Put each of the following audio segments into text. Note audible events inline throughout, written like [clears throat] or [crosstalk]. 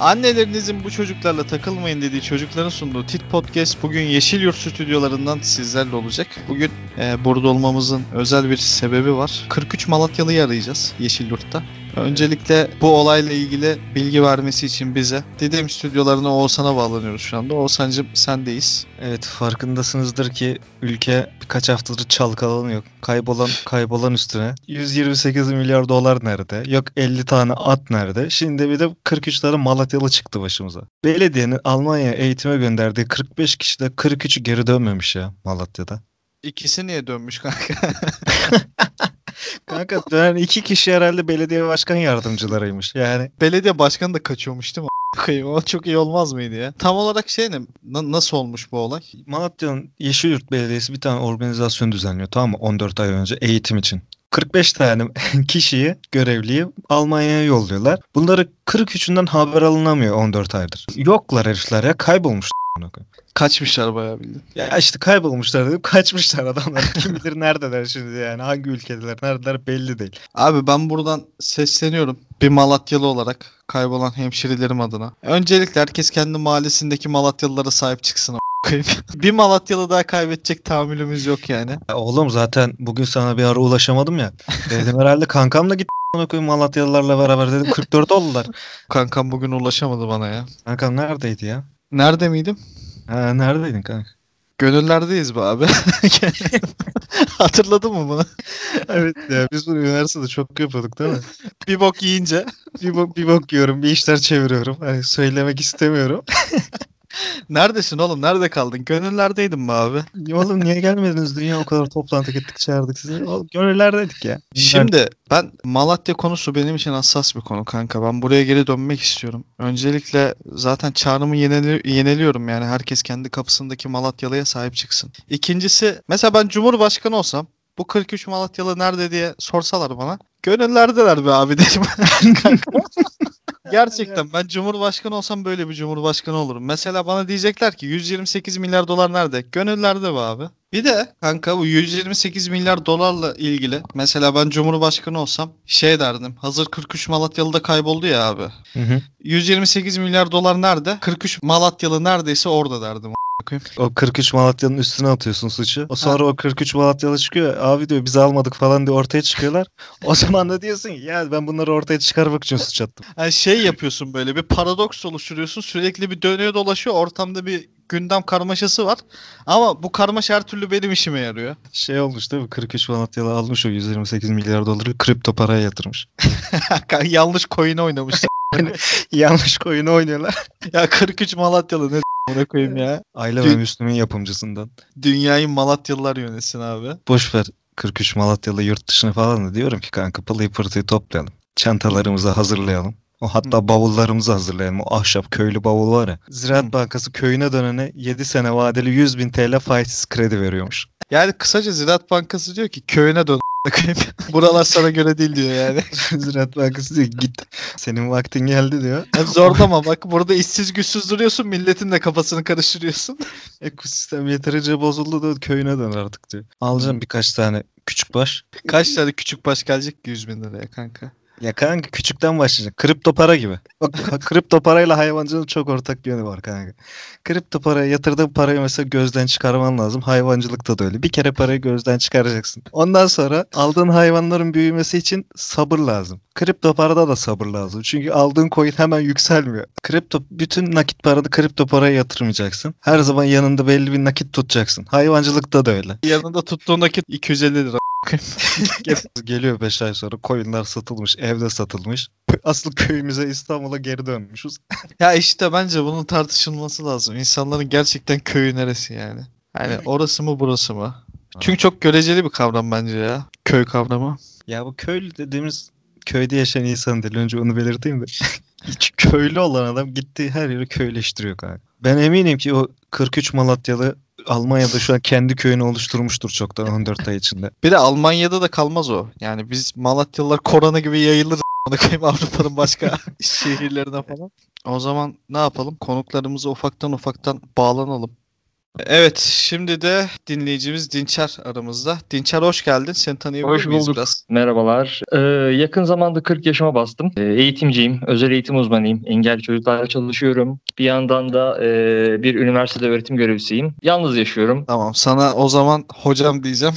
Annelerinizin bu çocuklarla takılmayın dediği çocukların sunduğu Tit Podcast bugün Yeşilyurt stüdyolarından sizlerle olacak. Bugün e, burada olmamızın özel bir sebebi var. 43 Malatyalı'yı arayacağız Yeşilyurt'ta. Öncelikle bu olayla ilgili bilgi vermesi için bize Didim stüdyolarına Oğuzhan'a bağlanıyoruz şu anda. Oğuzhan'cım sendeyiz. Evet farkındasınızdır ki ülke birkaç haftadır çalkalanıyor. Kaybolan kaybolan üstüne 128 milyar dolar nerede? Yok 50 tane at nerede? Şimdi bir de 43 tane Malatyalı çıktı başımıza. Belediyenin Almanya'ya eğitime gönderdiği 45 kişide 43'ü geri dönmemiş ya Malatya'da. İkisi niye dönmüş kanka? [laughs] Kanka dönen iki kişi herhalde belediye başkan yardımcılarıymış. Yani Belediye başkanı da kaçıyormuş değil mi? O çok iyi olmaz mıydı ya? Tam olarak şey ne? Na- nasıl olmuş bu olay? Malatya'nın Yeşilyurt Belediyesi bir tane organizasyon düzenliyor tamam mı? 14 ay önce eğitim için. 45 tane [laughs] kişiyi, görevliyi Almanya'ya yolluyorlar. Bunları 43'ünden haber alınamıyor 14 aydır. Yoklar herifler ya kaybolmuş. A**ına koyayım. Kaçmışlar bayağı bildiğin. Ya işte kaybolmuşlar dedim kaçmışlar adamlar. [laughs] Kim bilir neredeler şimdi yani hangi ülkedeler neredeler belli değil. Abi ben buradan sesleniyorum. Bir Malatyalı olarak kaybolan hemşerilerim adına. Öncelikle herkes kendi mahallesindeki Malatyalılara sahip çıksın. [laughs] bir Malatyalı daha kaybedecek tahammülümüz yok yani. Ya oğlum zaten bugün sana bir ara ulaşamadım ya. Dedim herhalde kankamla git a**ına koyayım Malatyalılarla beraber dedim 44 oldular. Kankam bugün ulaşamadı bana ya. Kankam neredeydi ya? Nerede miydim? Ha, neredeydin kanka? Gönüllerdeyiz be abi. [laughs] Hatırladın mı bunu? Evet ya biz bunu üniversitede çok yapıyorduk değil mi? [laughs] Bir bok yiyince. bir, bok, bir bok yiyorum, bir işler çeviriyorum. Hani söylemek istemiyorum. [laughs] Neredesin oğlum? Nerede kaldın? Gönüllerdeydin mi abi? Oğlum niye gelmediniz? Dünya o kadar toplantı gittik çağırdık sizi. Oğlum, Gönüllerdeydik ya. Şimdi ben Malatya konusu benim için hassas bir konu kanka. Ben buraya geri dönmek istiyorum. Öncelikle zaten çağrımı yenili- yeniliyorum yani herkes kendi kapısındaki Malatyalı'ya sahip çıksın. İkincisi mesela ben Cumhurbaşkanı olsam bu 43 Malatyalı nerede diye sorsalar bana gönüllerdeler be abi derim. [laughs] [laughs] Gerçekten ben Cumhurbaşkanı olsam böyle bir Cumhurbaşkanı olurum. Mesela bana diyecekler ki 128 milyar dolar nerede? Gönüllerde be abi. Bir de kanka bu 128 milyar dolarla ilgili mesela ben Cumhurbaşkanı olsam şey derdim. Hazır 43 Malatyalı da kayboldu ya abi. Hı hı. 128 milyar dolar nerede? 43 Malatyalı neredeyse orada derdim. O 43 Malatya'nın üstüne atıyorsun suçu. O sonra o 43 Malatyalı çıkıyor. Abi diyor biz almadık falan diye ortaya çıkıyorlar. [laughs] o zaman da diyorsun ki ya ben bunları ortaya çıkarmak için suç attım. Yani şey yapıyorsun böyle bir paradoks oluşturuyorsun. Sürekli bir dönüyor dolaşıyor. Ortamda bir gündem karmaşası var. Ama bu karmaşa her türlü benim işime yarıyor. Şey olmuş değil mi? 43 Malatyalı almış o 128 milyar doları kripto paraya yatırmış. [laughs] Yanlış coin oynamış. [laughs] Yanlış koyunu oynuyorlar. [laughs] ya 43 Malatyalı ne buna koyayım ya. Aile Dü- ve Müslüm'ün yapımcısından. Dünyayı Malatyalılar yönetsin abi. Boş ver 43 Malatyalı yurt dışını falan da diyorum ki kanka pılıyı pırtıyı toplayalım. Çantalarımızı hazırlayalım. O hatta bavullarımızı hazırlayalım. O ahşap köylü bavul var ya. Ziraat. Bankası köyüne dönene 7 sene vadeli 100 bin TL faizsiz kredi veriyormuş. Yani kısaca Ziraat Bankası diyor ki köyüne dön. [laughs] Buralar sana göre değil diyor yani. [laughs] Ziraat Bankası diyor git senin vaktin geldi diyor. Yani zorlama bak burada işsiz güçsüz duruyorsun milletin de kafasını karıştırıyorsun. [laughs] Ekosistem yeterince bozuldu da köyüne dön artık diyor. Alacağım birkaç tane küçük baş. Kaç tane küçük baş gelecek ki 100 bin liraya kanka. Ya kanka küçükten başlayacak. Kripto para gibi. Bak [laughs] kripto parayla hayvancılığın çok ortak yönü var kanka. Kripto paraya yatırdığın parayı mesela gözden çıkarman lazım. Hayvancılıkta da öyle. Bir kere parayı gözden çıkaracaksın. Ondan sonra aldığın hayvanların büyümesi için sabır lazım. Kripto parada da sabır lazım. Çünkü aldığın coin hemen yükselmiyor. Kripto bütün nakit paranı kripto paraya yatırmayacaksın. Her zaman yanında belli bir nakit tutacaksın. Hayvancılıkta da öyle. Yanında tuttuğun nakit 250 lira. Geliyor 5 ay sonra coinler satılmış, evde satılmış. Asıl köyümüze İstanbul'a geri dönmüşüz. Ya işte bence bunun tartışılması lazım. İnsanların gerçekten köyü neresi yani? Yani orası mı burası mı? Çünkü çok göreceli bir kavram bence ya. Köy kavramı. Ya bu köylü dediğimiz köyde yaşayan insan değil. Önce onu belirteyim de. Hiç köylü olan adam gittiği her yeri köyleştiriyor kanka. Ben eminim ki o 43 Malatyalı Almanya'da şu an kendi köyünü oluşturmuştur çoktan 14 ay içinde. Bir de Almanya'da da kalmaz o. Yani biz Malatyalılar korona gibi yayılır a**ına koyayım Avrupa'nın başka [laughs] şehirlerine falan. O zaman ne yapalım? Konuklarımıza ufaktan ufaktan bağlanalım. Evet, şimdi de dinleyicimiz Dinçer aramızda. Dinçer hoş geldin. Seni tanıyabilir Hoş miyiz bulduk. biraz? Merhabalar. Ee, yakın zamanda 40 yaşıma bastım. Ee, eğitimciyim, özel eğitim uzmanıyım. Engelli çocuklarla çalışıyorum. Bir yandan da e, bir üniversitede öğretim görevlisiyim. Yalnız yaşıyorum. Tamam, sana o zaman hocam diyeceğim.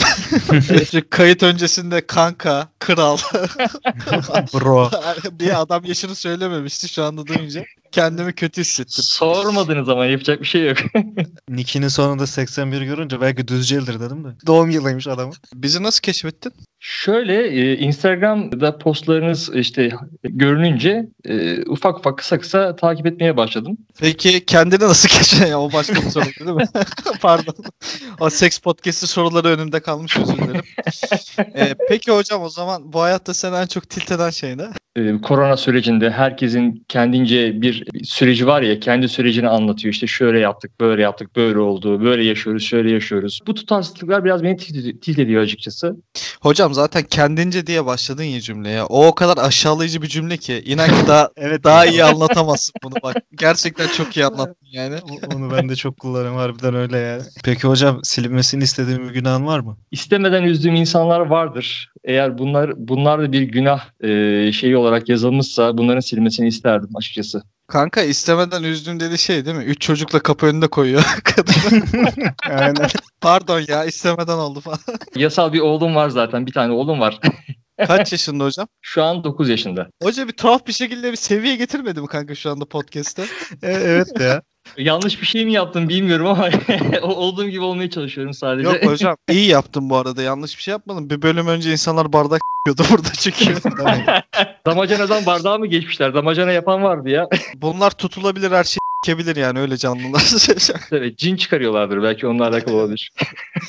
Çünkü [laughs] kayıt öncesinde kanka, kral [laughs] Bro. [laughs] bir adam yaşını söylememişti şu anda duyunca. Kendimi kötü hissettim. Sormadınız ama yapacak bir şey yok. [laughs] Nick'inin sonunda 81 görünce belki düzcedir dedim de. Doğum yılıymış adamın. Bizi nasıl keşfettin? Şöyle e, Instagram'da postlarınız işte görününce e, ufak ufak kısa kısa takip etmeye başladım. Peki kendini nasıl? [laughs] Ya, o başka bir soruydu değil mi? [laughs] Pardon. O seks podcast'i soruları önümde kalmış özür dilerim. Ee, peki hocam o zaman bu hayatta seni en çok tilt eden şey ne? e, korona sürecinde herkesin kendince bir süreci var ya kendi sürecini anlatıyor. İşte şöyle yaptık, böyle yaptık, böyle oldu, böyle yaşıyoruz, şöyle yaşıyoruz. Bu tutarsızlıklar biraz beni tilt ediyor açıkçası. Hocam zaten kendince diye başladın ya cümleye. O o kadar aşağılayıcı bir cümle ki inan ki daha [laughs] Evet. daha iyi anlatamazsın bunu bak. Gerçekten çok iyi anlattın yani. Onu ben de çok kullanıyorum harbiden öyle yani. [laughs] Peki hocam silinmesini istediğin bir günahın var mı? İstemeden üzdüğüm insanlar vardır. Eğer bunlar bunlar da bir günah e, şeyi olarak yazılmışsa bunların silmesini isterdim açıkçası. Kanka istemeden üzdüm dedi şey değil mi? Üç çocukla kapı önünde koyuyor [laughs] kadını. [laughs] Aynen. Pardon ya istemeden oldu falan. [laughs] Yasal bir oğlum var zaten. Bir tane oğlum var. Kaç yaşında hocam? Şu an 9 yaşında. Hoca bir tuhaf bir şekilde bir seviye getirmedi mi kanka şu anda podcast'te? E- evet ya. Yanlış bir şey mi yaptım bilmiyorum ama olduğum gibi olmaya çalışıyorum sadece. Yok hocam iyi yaptın bu arada yanlış bir şey yapmadın. Bir bölüm önce insanlar bardak [laughs] burada çünkü. [laughs] Damacanadan bardağa mı geçmişler? Damacana yapan vardı ya. [laughs] Bunlar tutulabilir her şey kebilir yani öyle canlılar. evet cin çıkarıyorlardır belki onunla alakalı olabilir.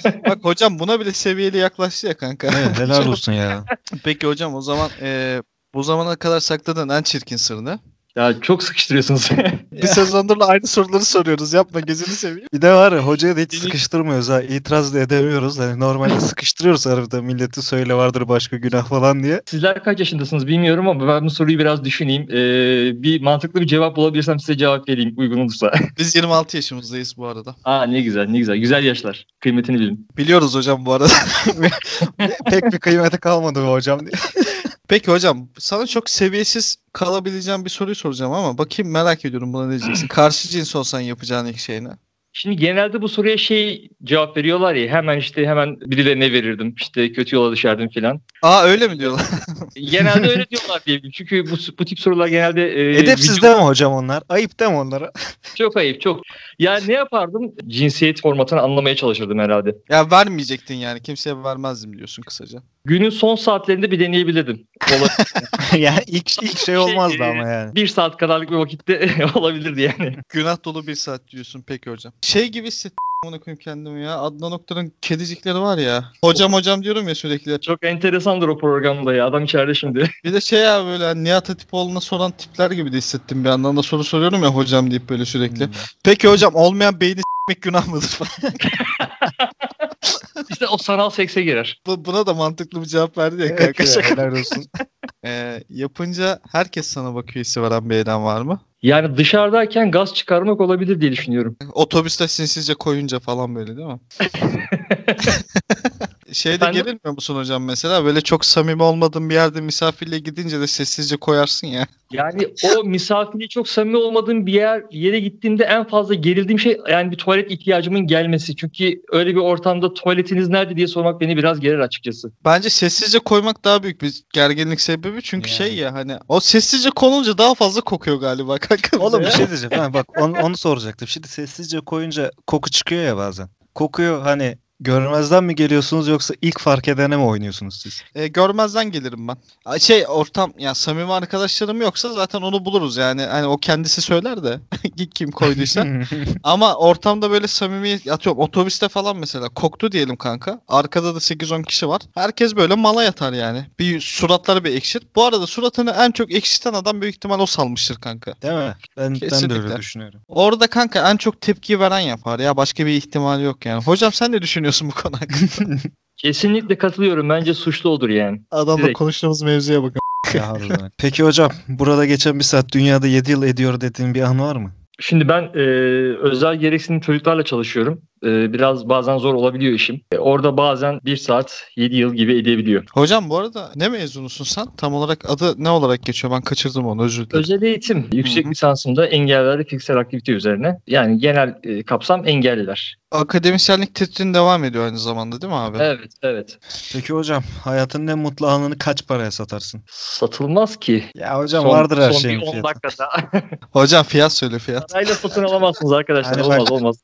Bak hocam buna bile seviyeli yaklaştı ya kanka. Evet, helal olsun ya. Peki hocam o zaman eee, bu zamana kadar sakladığın en çirkin sır ne? Ya çok sıkıştırıyorsunuz. [laughs] Bir sezondur da aynı soruları soruyoruz. Yapma gözünü seveyim. Bir de var ya hocaya da hiç sıkıştırmıyoruz ha. İtiraz da edemiyoruz. Hani normalde [laughs] sıkıştırıyoruz harbiden milleti söyle vardır başka günah falan diye. Sizler kaç yaşındasınız bilmiyorum ama ben bu soruyu biraz düşüneyim. Ee, bir mantıklı bir cevap bulabilirsem size cevap vereyim uygun olursa. [laughs] Biz 26 yaşımızdayız bu arada. Aa ne güzel ne güzel. Güzel yaşlar. Kıymetini bilin. Biliyoruz hocam bu arada. Pek bir kıymeti kalmadı bu hocam diye. Peki hocam sana çok seviyesiz kalabileceğim bir soruyu soracağım ama bakayım merak ediyorum buna ne diyeceksin. [clears throat] Karşı cins olsan yapacağın ilk şey ne? Şimdi genelde bu soruya şey cevap veriyorlar ya hemen işte hemen birilerine verirdim. İşte kötü yola düşerdim filan. Aa öyle mi diyorlar? [laughs] Genelde öyle diyorlar diyebilirim. Çünkü bu, bu tip sorular genelde e, Edepsiz vücut- değil mi hocam onlar? Ayıp değil mi onlara? çok ayıp çok. Ya ne yapardım? Cinsiyet formatını anlamaya çalışırdım herhalde. ya vermeyecektin yani kimseye vermezdim diyorsun kısaca. Günün son saatlerinde bir deneyebilirdim. [laughs] Yani ilk, ilk şey olmazdı ama yani. bir saat kadarlık bir vakitte [laughs] olabilirdi yani. Günah dolu bir saat diyorsun peki hocam. Şey gibi hissettim onu koyayım kendimi ya. Adnan Oktar'ın kedicikleri var ya. Hocam hocam diyorum ya sürekli. Çok enteresandır o programda ya. Adam içeride şimdi. [laughs] Bir de şey ya böyle hani Nihat Hatipoğlu'na soran tipler gibi de hissettim bir yandan da soru soruyorum ya hocam deyip böyle sürekli. Peki hocam olmayan beyni s**mek günah mıdır falan. [laughs] İşte o sanal sekse girer. Bu- Buna da mantıklı bir cevap verdi ya kanka. ya, şaka. helal olsun. [laughs] Ee, yapınca herkes sana bakıyor hissi veren bir eylem var mı? Yani dışarıdayken gaz çıkarmak olabilir diye düşünüyorum. Otobüste sinsizce koyunca falan böyle değil mi? [laughs] Şeyde Efendim? gerilmiyor musun hocam mesela? Böyle çok samimi olmadığın bir yerde misafirle gidince de sessizce koyarsın ya. [laughs] Yani o misafirliği çok samimi olmadığım bir yer yere gittiğimde en fazla gerildiğim şey yani bir tuvalet ihtiyacımın gelmesi. Çünkü öyle bir ortamda tuvaletiniz nerede diye sormak beni biraz gerir açıkçası. Bence sessizce koymak daha büyük bir gerginlik sebebi. Çünkü Yani. şey ya hani o sessizce konulunca daha fazla kokuyor galiba [laughs] kanka. Oğlum bir şey diyeceğim. Ha, bak onu, onu soracaktım. Şimdi sessizce koyunca koku çıkıyor ya bazen. Kokuyu hani görmezden mi geliyorsunuz yoksa ilk fark edene mi oynuyorsunuz siz? E, görmezden gelirim ben. Şey ortam ya samimi arkadaşlarım yoksa zaten onu buluruz yani. Hani o kendisi söyler de [laughs] kim koyduysa. [laughs] Ama ortamda böyle samimi atıyorum otobüste falan mesela koktu diyelim kanka. Arkada da 8-10 kişi var. Herkes böyle mala yatar yani. Bir suratları bir ekşir. Bu arada suratını en çok ekşiten adam büyük ihtimal o salmıştır kanka. Değil mi? Ben, ben de Kesinlikle. öyle düşünüyorum. Orada kanka en çok tepki veren yapar ya. Başka bir ihtimal yok yani. Hocam sen ne düşünüyorsun bu konu hakkında? [laughs] Kesinlikle katılıyorum. Bence suçlu olur yani. Adamla Direkt. konuştuğumuz mevzuya bakın. Peki hocam burada geçen bir saat dünyada 7 yıl ediyor dediğin bir an var mı? Şimdi ben e, özel gereksinim çocuklarla çalışıyorum. E, biraz bazen zor olabiliyor işim. E, orada bazen 1 saat 7 yıl gibi edebiliyor. Hocam bu arada ne mezunusun sen? Tam olarak adı ne olarak geçiyor? Ben kaçırdım onu özür dilerim. Özel eğitim. Yüksek Hı hı. lisansımda engelliler ve fiziksel aktivite üzerine. Yani genel e, kapsam engelliler. Akademisyenlik titrin devam ediyor aynı zamanda değil mi abi? Evet, evet. Peki hocam hayatının en mutlu anını kaç paraya satarsın? Satılmaz ki. Ya hocam Son- vardır her son şeyin bir 10 fiyatı. dakikada. Hocam fiyat söyle fiyat. Parayla satın alamazsınız arkadaşlar. Yani bak- olmaz olmaz.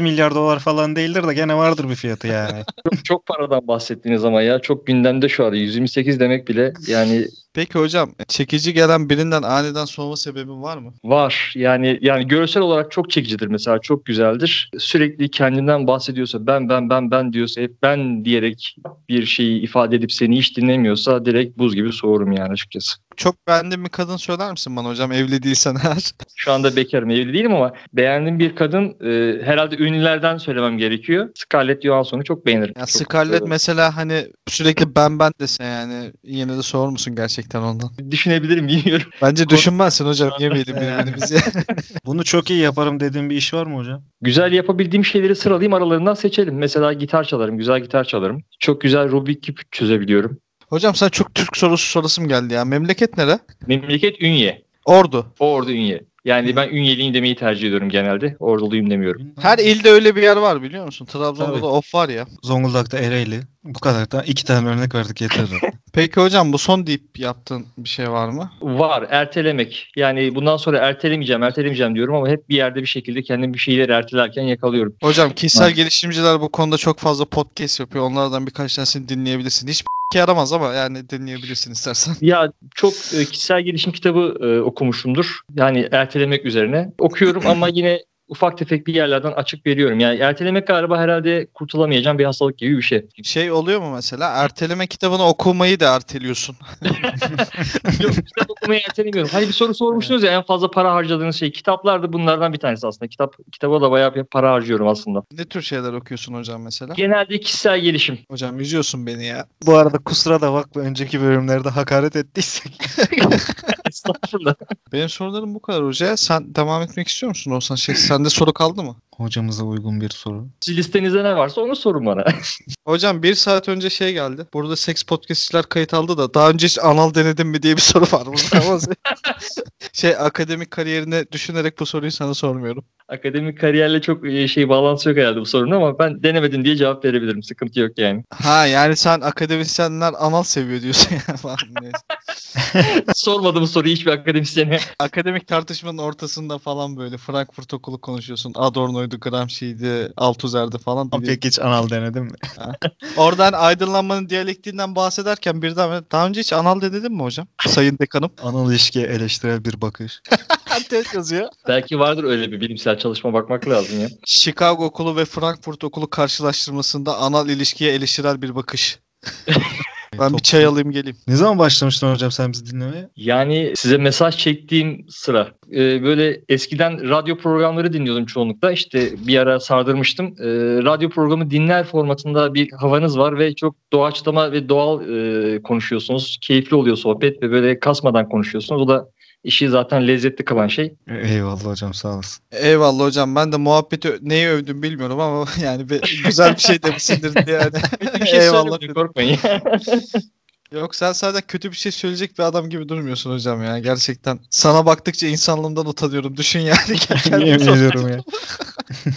Bir Çok- 128 milyar dolar falan değildir de gene vardır bir fiyatı yani. Çok, çok paradan bahsettiğiniz ama ya. Çok gündemde şu anda. 128 demek bile yani Peki hocam çekici gelen birinden aniden soğuma sebebin var mı? Var. Yani yani görsel olarak çok çekicidir mesela. Çok güzeldir. Sürekli kendinden bahsediyorsa ben ben ben ben diyorsa hep ben diyerek bir şeyi ifade edip seni hiç dinlemiyorsa direkt buz gibi soğurum yani açıkçası. Çok beğendiğin bir kadın söyler misin bana hocam evli değilsen eğer? [laughs] Şu anda bekarım evli değilim ama beğendiğim bir kadın e, herhalde ünlülerden söylemem gerekiyor. Scarlett Johansson'u çok beğenirim. Ya Çok Scarlett severim. mesela hani sürekli ben ben dese yani yine de sorur musun gerçekten ondan? Düşünebilirim [laughs] bilmiyorum. Bence düşünmezsin hocam yemeyelim [laughs] birbirimizi. [laughs] Bunu çok iyi yaparım dediğin bir iş var mı hocam? Güzel yapabildiğim şeyleri sıralayayım aralarından seçelim. Mesela gitar çalarım, güzel gitar çalarım. Çok güzel Rubik küp çözebiliyorum. hocam sen çok Türk sorusu sorasım geldi ya. Memleket nere? Memleket Ünye. Ordu. Ordu Ünye. Yani ben Ünyeliyim demeyi tercih ediyorum genelde. Orduluyum demiyorum. Her ilde öyle bir yer var biliyor musun? Trabzon'da Tabii. da of var ya. Zonguldak'ta Ereğli. Bu kadar da iki tane örnek verdik yeter. [laughs] Peki hocam bu son deyip yaptığın bir şey var mı? Var ertelemek. Yani bundan sonra ertelemeyeceğim, ertelemeyeceğim diyorum ama hep bir yerde bir şekilde kendim bir şeyleri ertelerken yakalıyorum. Hocam kişisel Evet. gelişimciler bu konuda çok fazla podcast yapıyor. Onlardan birkaç tanesini dinleyebilirsin. Hiç yaramaz ama yani dinleyebilirsin istersen. Ya çok e, kişisel gelişim kitabı e, okumuşumdur. Yani ertelemek üzerine. Okuyorum ama yine ufak tefek bir yerlerden açık veriyorum. Yani ertelemek galiba herhalde kurtulamayacağım bir hastalık gibi bir şey. Şey oluyor mu mesela? Erteleme kitabını okumayı da erteliyorsun. [laughs] Yok kitap okumayı ertelemiyorum. Hani bir soru sormuştunuz ya en fazla para harcadığınız şey. Kitaplar da bunlardan bir tanesi aslında. Kitap kitaba da bayağı bir para harcıyorum aslında. Ne tür şeyler okuyorsun hocam mesela? Genelde kişisel gelişim. Hocam üzüyorsun beni ya. Bu arada kusura da bakma önceki bölümlerde hakaret ettiysek. [laughs] Benim sorularım bu kadar hoca. Sen devam etmek istiyor musun Olsan? Şey, sende soru kaldı mı? Hocamıza uygun bir soru. Listenizde ne varsa onu sorun bana. [laughs] Hocam bir saat önce şey geldi. Burada seks podcastçiler kayıt aldı da daha önce hiç anal denedin mi diye bir soru var burada. [laughs] Şey akademik kariyerini düşünerek bu soruyu sana sormuyorum. Akademik kariyerle çok e, şey bağlantısı yok herhalde bu sorunun ama ben denemedin diye cevap verebilirim. Sıkıntı yok yani. Ha yani sen akademisyenler anal seviyor diyorsun ya [laughs] falan. Neyse. Sormadım soruyu hiçbir akademisyene. Akademik tartışmanın ortasında falan böyle Frankfurt okulu konuşuyorsun. Adorno'ydu, Gramsci'ydi, Althusser'di falan. Ama Bir- pek hiç anal denedim mi? Oradan aydınlanmanın diyalektiğinden bahsederken birden daha önce hiç anal denedin mi hocam? Sayın dekanım. [laughs] Anal ilişkiye eleştirel bir bakış. [laughs] Test yazıyor. Belki vardır öyle bir bilimsel çalışma bakmak lazım ya. Chicago okulu ve Frankfurt okulu karşılaştırmasında anal ilişkiye eleştirel bir bakış. [laughs] Ben bir çay alayım geleyim. Ne zaman başlamıştın hocam sen bizi dinlemeye? Yani size mesaj çektiğim sıra e, böyle eskiden radyo programları dinliyordum çoğunlukla. İşte bir ara sardırmıştım. E, radyo programı dinler formatında bir havanız var ve çok doğaçlama ve doğal e, konuşuyorsunuz. Keyifli oluyor sohbet ve böyle kasmadan konuşuyorsunuz. O da işi zaten lezzetli kılan şey. Eyvallah hocam sağ olasın. Eyvallah hocam. Ben de muhabbeti neyi övdüm bilmiyorum ama [laughs] yani bir, güzel bir şey demişsindir diye. Yani. [laughs] Bir şey Eyvallah. korkmayın. [laughs] Yok sen zaten kötü bir şey söyleyecek bir adam gibi durmuyorsun hocam ya. Gerçekten sana baktıkça insanlığımdan utanıyorum. Düşün yani. Kendimi Yemin ediyorum ya.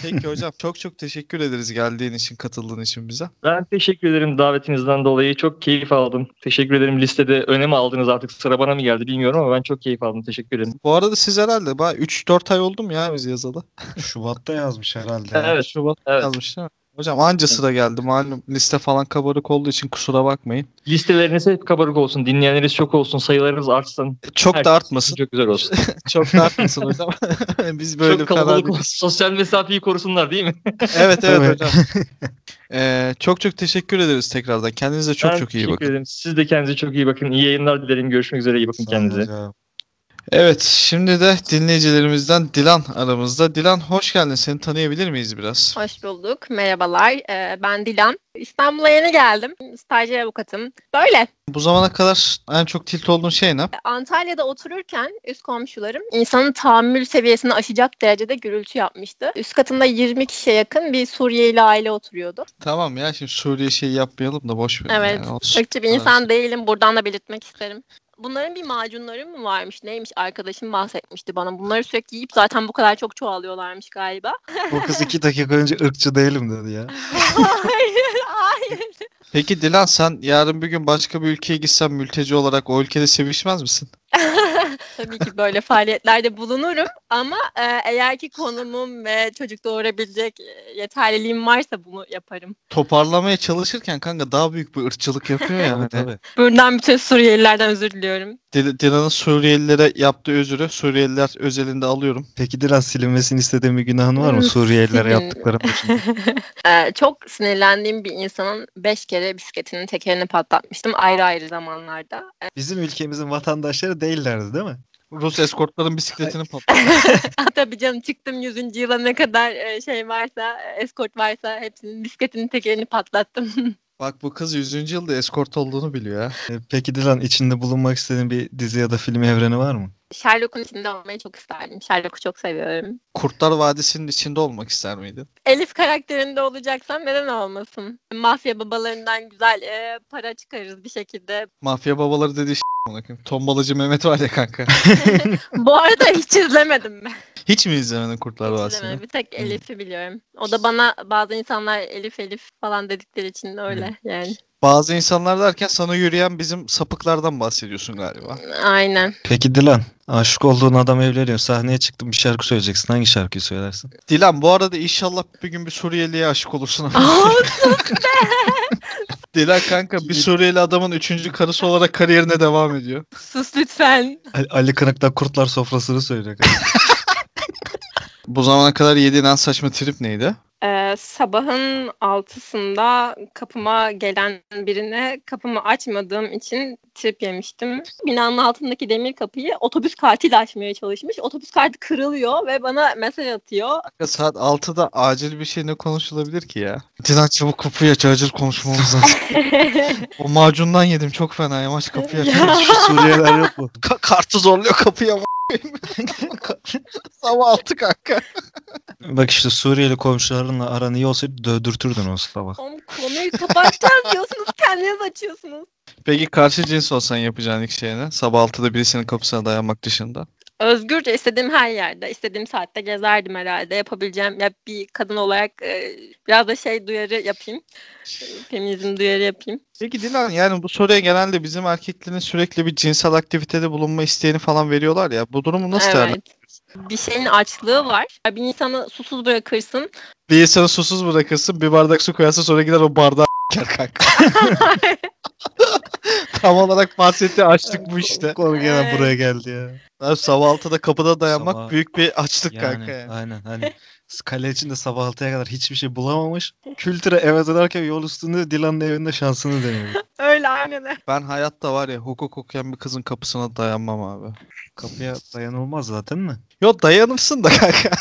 Peki hocam çok çok teşekkür ederiz geldiğin için, katıldığın için bize. Ben teşekkür ederim davetinizden dolayı. Çok keyif aldım. Teşekkür ederim. Listede öne mi aldınız artık? Sıra bana mı geldi bilmiyorum ama ben çok keyif aldım. Teşekkür ederim. Bu arada siz herhalde 3-4 ay oldu mu ya biz yazalı? Şubat'ta yazmış herhalde. Evet. Şubat Evet. yazmış değil mi? Hocam anca sıra geldi. Malum liste falan kabarık olduğu için kusura bakmayın. Listeleriniz hep kabarık olsun. Dinleyenleriniz çok olsun. Sayılarınız artsın. Çok Herkes da artmasın. Çok güzel olsun. [laughs] Çok da artmasın hocam. [laughs] Biz böyle çok kalabalık olsun. Sosyal mesafeyi korusunlar değil mi? [laughs] Evet evet hocam. Ee, çok çok teşekkür ederiz tekrardan. Kendinize çok Ben çok iyi teşekkür bakın. ederim. Siz de kendinize çok iyi bakın. İyi yayınlar dilerim. Görüşmek üzere. İyi bakın Sağ olun kendinize. hocam. Evet, şimdi de dinleyicilerimizden Dilan aramızda. Dilan hoş geldin. Seni tanıyabilir miyiz biraz? Hoş bulduk. Merhabalar. Ee, ben Dilan. İstanbul'a yeni geldim. Stajyer avukatım. Böyle. Bu zamana kadar en çok tilt olduğun şey ne? Antalya'da otururken üst komşularım insanın tahammül seviyesini aşacak derecede gürültü yapmıştı. Üst katında 20 kişiye yakın bir Suriyeli aile oturuyordu. Tamam ya şimdi Suriye şey yapmayalım da boş ver. Evet. Yani olsun. Irkçı bir insan değilim. Buradan da belirtmek isterim. Bunların bir macunları mı varmış? Neymiş? Arkadaşım bahsetmişti bana. Bunları sürekli yiyip zaten bu kadar çok çoğalıyorlarmış galiba. Bu kız iki [laughs] dakika önce ırkçı değilim dedi ya. hayır, hayır. Peki Dilan sen yarın bir gün başka bir ülkeye gitsen mülteci olarak o ülkede sevişmez misin? [laughs] Tabii ki böyle faaliyetlerde bulunurum ama e, eğer ki konumum ve çocuk doğurabilecek e, yeterliliğim varsa bunu yaparım. Toparlamaya çalışırken kanka daha büyük bir ırkçılık yapıyor ya. [laughs] Tabii. Buradan bütün Suriyelilerden özür diliyorum. Dil- Dilan'ın Suriyelilere yaptığı özürü Suriyeliler özelinde alıyorum. Peki Dilan silinmesini istediğin bir günahın var mı? Hmm, Suriyelilere yaptıkların [laughs] dışında. E, çok sinirlendiğim bir insanın beş kere bisikletinin tekerini patlatmıştım ayrı ayrı zamanlarda. E, Bizim ülkemizin vatandaşları değillerdi değil mi? Rus eskortların bisikletini patlattı. [laughs] Tabii canım çıktım 100. yıla ne kadar e, şey varsa, eskort varsa hepsinin bisikletinin tekerini patlattım. [laughs] Bak bu kız 100. yılda eskort olduğunu biliyor ha. E, Peki Dilan içinde bulunmak istediğin bir dizi ya da film evreni var mı? Sherlock'un içinde olmayı çok isterdim. Sherlock'u çok seviyorum. Kurtlar Vadisi'nin içinde olmak ister miydin? Elif karakterinde olacaksam neden olmasın? Mafya babalarından güzel e, para çıkarırız bir şekilde. Mafya babaları dediği şey Tombalacı Mehmet var ya kanka. [laughs] Bu arada hiç izlemedim ben. Hiç mi izlemedin Kurtlar Hiç Vadisi'ni? izlemedim. Bir tek Elif'i biliyorum. O da bana bazı insanlar Elif Elif falan dedikleri için öyle yani. Bazı insanlar derken sana yürüyen bizim sapıklardan bahsediyorsun galiba. Aynen. Peki Dilan, aşık olduğun adam evleniyor. Sahneye çıktın bir şarkı söyleyeceksin. Hangi şarkıyı söylersin? Dilan bu arada inşallah bir gün bir Suriyeli'ye aşık olursun. Aa, [laughs] Dilan kanka bir Suriyeli adamın üçüncü karısı olarak kariyerine devam ediyor. sus lütfen. Ali, Ali Kınık'ta Kurtlar Sofrası'nı söylüyor. [laughs] Bu zamana kadar yediğin en saçma trip neydi? Ee, sabahın altısında kapıma gelen birine kapımı açmadığım için trip yemiştim. Binanın altındaki demir kapıyı otobüs kartıyla açmaya çalışmış. Otobüs kartı kırılıyor ve bana mesaj atıyor. Kanka saat 6'da acil bir şey ne konuşulabilir ki ya? Dilan çabuk kapıyı aç acil konuşmamız lazım. [laughs] o macundan yedim çok fena yamaç kapıyı aç. Ya. Şu Suriyeliler yok mu? Ka- kartı zorluyor kapıya [laughs] Sabah 6 kanka. Bak işte Suriyeli komşularınla aran iyi olsaydı dövdürtürdün o sabah. Oğlum konuyu kapatacağız diyorsunuz kendiniz açıyorsunuz. Peki karşı cins olsan yapacağın ilk şey ne? Sabah 6'da birisinin kapısına dayanmak dışında. Özgürce istediğim her yerde, istediğim saatte gezerdim herhalde. Yapabileceğim ya bir kadın olarak e, biraz da şey duyarı yapayım. E, Feminizm duyarı yapayım. Peki Dilan yani bu soruya genelde bizim erkeklerin sürekli bir cinsel aktivitede bulunma isteğini falan veriyorlar ya. Bu durumu nasıl Evet. değerlendiriyorsun? Bir şeyin açlığı var. Bir insanı susuz bırakırsın. Bir insanı susuz bırakırsın bir bardak su koyarsın sonra gider o bardağı kanka. [laughs] Tam olarak bahsettiği açlık bu işte. Konu gene Evet. buraya geldi ya. Abi sabah 6'da kapıda dayanmak Sabah- büyük bir açlık Yani kanka yani. aynen hani kale içinde sabah 6'ya kadar hiçbir şey bulamamış. Kültüre eve dönerken yol üstünde Dilan'ın evinde şansını deniyor. [laughs] Öyle aynen öyle. Ben hayatta var ya hukuk okuyan bir kızın kapısına dayanmam abi. Kapıya dayanılmaz zaten mi? Yo dayanırsın da kanka. [laughs]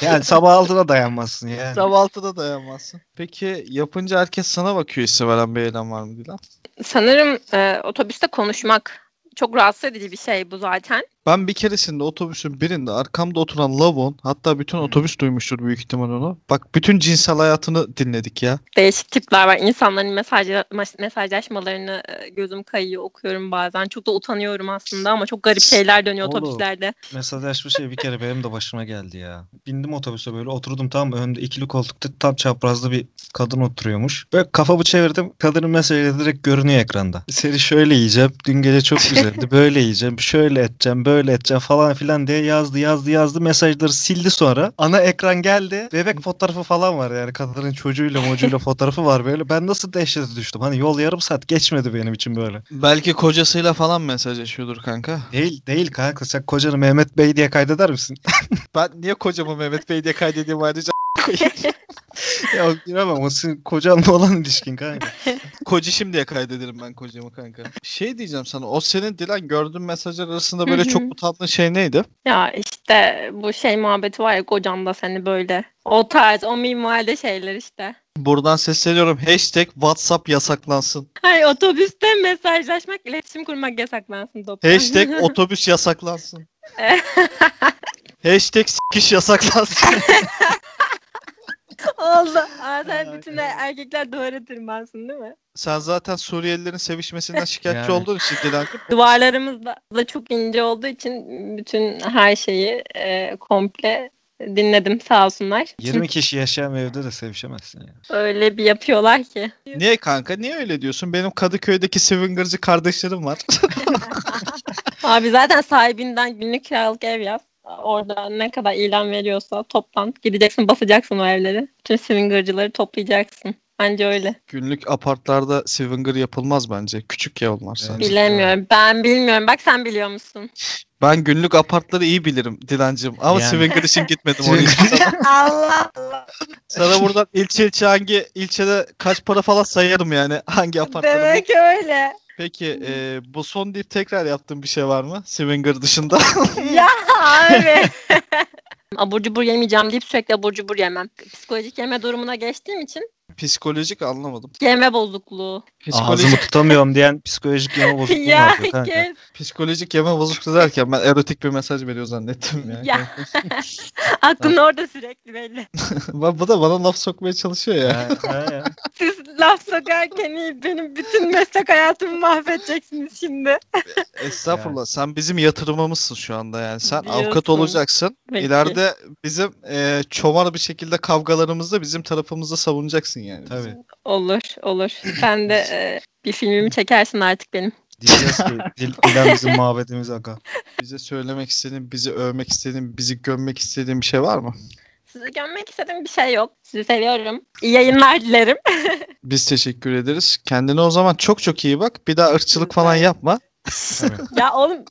Yani sabah 6'da dayanmazsın yani. Sabah 6'da dayanmazsın. Peki yapınca herkes sana bakıyor hissi veren bir eylem var mı Dilan? Sanırım e, otobüste konuşmak çok rahatsız edici bir şey bu zaten. Ben bir keresinde otobüsün birinde arkamda oturan lavon hatta bütün otobüs duymuştur büyük ihtimal onu. Bak bütün cinsel hayatını dinledik ya. Değişik tipler var. İnsanların mesaj, mes- mesajlaşmalarını e, gözüm kayıyor okuyorum bazen. Çok da utanıyorum aslında ama çok garip şeyler dönüyor Oğlum. otobüslerde. Mesajlaşma şey bir kere benim de başıma geldi ya. Bindim otobüse böyle oturdum tam önde ikili koltukta tam çaprazda bir kadın oturuyormuş. Böyle kafamı çevirdim kadının mesajı direkt görünüyor ekranda. Seni şöyle yiyeceğim dün gece çok güzeldi [laughs] böyle yiyeceğim şöyle edeceğim böyle edeceğim falan filan diye yazdı yazdı yazdı mesajları sildi sonra. Ana ekran geldi bebek fotoğrafı falan var yani kadının çocuğuyla mocuğuyla fotoğrafı var böyle. Ben nasıl dehşete düştüm hani yol yarım saat geçmedi benim için böyle. Belki kocasıyla falan mesajlaşıyordur kanka. Değil değil kanka sen kocanı Mehmet Bey diye kaydeder misin? [laughs] Ben niye kocamı Mehmet Bey diye kaydedeyim ayrıca [laughs] ya giremem o senin kocanla olan ilişkin kanka. Kocişim diye kaydederim ben kocamı kanka. Şey diyeceğim sana o senin Dilan gördüğün mesajlar arasında böyle Hı hı. çok utandığın şey neydi? Ya işte bu şey muhabbeti var ya kocam da seni böyle. O tarz o minvalde şeyler işte. Buradan sesleniyorum. Hashtag WhatsApp yasaklansın. Hayır otobüste mesajlaşmak, iletişim kurmak yasaklansın toplam. Hashtag [laughs] otobüs yasaklansın. Hashtag sikiş yasaklansın. [laughs] Oldu. Aa, sen bütün erkekler duvara tırmansın değil mi? Sen zaten Suriyelilerin sevişmesinden şikayetçi Yani. olduğun için Dilan. Duvarlarımız da, da çok ince olduğu için bütün her şeyi e, komple dinledim sağ olsunlar. 20 kişi yaşayan bir evde de sevişemezsin ya. Öyle bir yapıyorlar ki. Niye kanka? Niye öyle diyorsun? Benim Kadıköy'deki swingerci kardeşlerim var. [laughs] Abi zaten sahibinden günlük kiralık ev yap. Orada ne kadar ilan veriyorsa toptan gideceksin basacaksın o evleri. Tüm swingercıları toplayacaksın. Anca öyle. Günlük apartlarda swinger yapılmaz bence. Küçük ya onlar sadece. Bence- Bilemiyorum. Ben bilmiyorum. Bak sen biliyor musun? Ben günlük apartları iyi bilirim Dilancığım. Ama Yani. swinger için gitmedim oraya. [laughs] [laughs] Allah Allah. Sana buradan ilçe ilçe hangi ilçede kaç para falan sayarım yani. Hangi apartları. Demek öyle. Peki e, bu son deyip tekrar yaptığın bir şey var mı? Swinger dışında. [laughs] ya abi. [laughs] abur cubur yemeyeceğim deyip sürekli abur cubur yemem. Psikolojik yeme durumuna geçtiğim için Psikolojik anlamadım. yeme bozukluğu. Psikolojik, Ağzımı tutamıyorum diyen psikolojik yeme [laughs] bozukluğu mu ya yapıyor kanka? kes. psikolojik yeme bozukluğu derken ben erotik bir mesaj veriyor zannettim ya. Ya. [laughs] Aklın orada sürekli belli. [laughs] Bu da bana laf sokmaya çalışıyor ya. Ha, ha ya. Siz laf sokarken iyi benim bütün meslek hayatımı mahvedeceksiniz şimdi. Estağfurullah. Sen bizim yatırımımızsın şu anda yani. Sen avukat Diyorsun. olacaksın. Peki. İleride bizim e, çomar bir şekilde kavgalarımızda bizim tarafımızda savunacaksın yani. Tabii. Olur olur. Sen de e, bir filmimi çekersin artık benim. Diyeceğiz ki [laughs] dil, Dilan bizim mabedimiz aga. Bize söylemek istediğin, bizi övmek istediğin, bizi gömmek istediğin bir şey var mı? Sizi görmek istediğim bir şey yok. Sizi seviyorum. İyi yayınlar dilerim. [laughs] Biz teşekkür ederiz. Kendine o zaman çok çok iyi bak. Bir daha ırkçılık falan yapma. Ya oğlum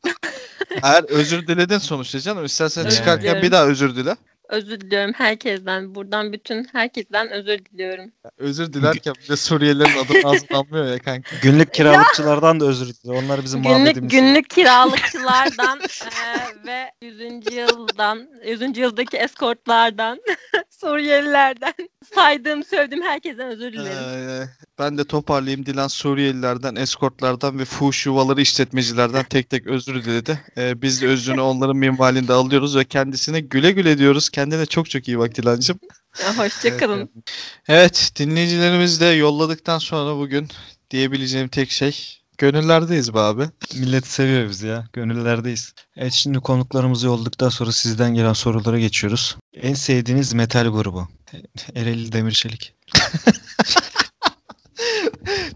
Eğer özür diledin sonuçta canım. İstersen çıkarken bir daha özür dile. Özür diliyorum herkesten. Buradan bütün herkesten özür diliyorum. Özür dilerken bir de Suriyelilerin adını [laughs] ağzına almıyor ya kanka. Günlük kiralıkçılardan da özür dilerim. Onlar bizim Günlük günlük kiralıkçılardan eee, [laughs] ve 100. yıldan 100. yıldaki eskortlardan [laughs] Suriyelilerden saydığım sövdüğüm herkesten özür dilerim. Ee, ben de toparlayayım. Dilan Suriyelilerden, eskortlardan ve fuhuş yuvaları işletmecilerden tek tek özür diledi. Ee, biz de özrünü onların minvalinde alıyoruz ve kendisine güle güle diyoruz. Kendine çok çok iyi bak Dilancığım. Ya, Hoşçakalın. Evet, dinleyicilerimiz de yolladıktan sonra bugün diyebileceğim tek şey gönüllerdeyiz be abi. Milleti seviyor bizi ya. Gönüllerdeyiz. Evet şimdi konuklarımızı yolladıktan sonra sizden gelen sorulara geçiyoruz. En sevdiğiniz metal grubu? Ereğli Demirçelik. [laughs]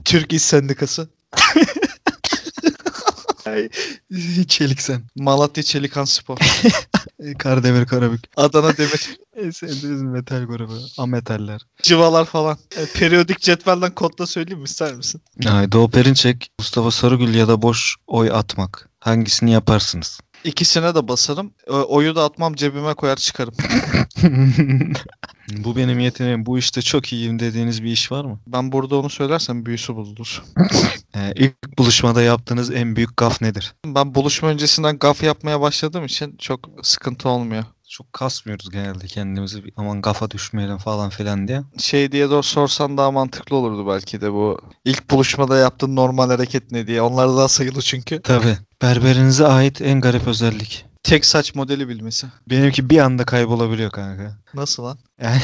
Türk İş Sendikası, Çelik sen. Malatya Çelikan Spor, [laughs] E, Kardemir Karabük. Adana Demir, En sevdiğiniz metal grubu. Ametaller. Civalar falan. E, periyodik cetvelden kodla söyleyeyim mi ister misin? Ay, Doğu Perinçek, Mustafa Sarıgül ya da boş oy atmak. Hangisini yaparsınız? İkisine de basarım. Oyu da atmam cebime koyar çıkarım. [laughs] bu benim yeteneğim. Bu işte çok iyiyim dediğiniz bir iş var mı? Ben burada onu söylersem büyüsü bulunur. [laughs] Ee, ilk buluşmada yaptığınız en büyük gaf nedir? Ben buluşma öncesinden gaf yapmaya başladığım için çok sıkıntı olmuyor. Çok kasmıyoruz genelde kendimizi. Aman gafa düşmeyelim falan filan diye. Şey diye de sorsan daha mantıklı olurdu belki de bu. ilk buluşmada yaptığın normal hareket ne diye. Onlar daha sayılı çünkü. Tabii. Berberinize ait en garip özellik. Tek saç modeli bilmesi. Benimki bir anda kaybolabiliyor kanka. Nasıl lan? Yani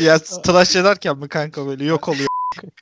[laughs] ya tıraş ederken mi kanka böyle yok oluyor.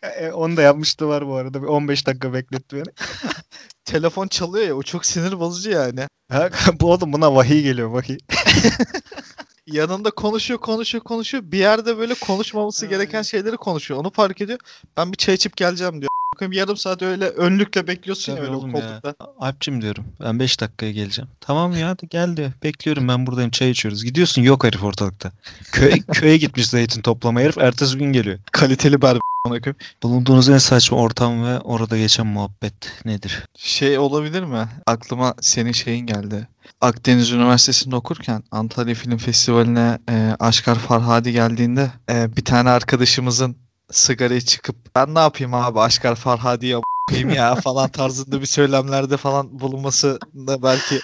E, onu da yapmıştı var bu arada. Bir 15 dakika bekletti beni. [laughs] Telefon çalıyor ya o çok sinir bozucu yani. Ha, [laughs] bu oğlum buna vahiy geliyor vahiy. [laughs] Yanında konuşuyor konuşuyor konuşuyor. Bir yerde böyle konuşmaması gereken şeyleri konuşuyor. Onu fark ediyor. Ben bir çay içip geleceğim diyor. Bakın yarım saat öyle önlükle bekliyorsun ya Tabii öyle oğlum koltukta. Alp'cim diyorum. Ben 5 dakikaya geleceğim. Tamam ya hadi gel diyor. Bekliyorum ben buradayım çay içiyoruz. Gidiyorsun yok herif ortalıkta. Köye, [laughs] köye gitmiş zeytin toplamaya herif. Ertesi gün geliyor. Kaliteli [laughs] koyayım. Bulunduğunuz en saçma ortam ve orada geçen muhabbet nedir? Şey olabilir mi? Aklıma senin şeyin geldi. Akdeniz Üniversitesi'nde okurken Antalya Film Festivali'ne e, Aşkar Farhadi geldiğinde e, bir tane arkadaşımızın sigarayı çıkıp ben ne yapayım abi Aşkar Farhadi'ye koyayım ya falan tarzında bir söylemlerde falan bulunması da belki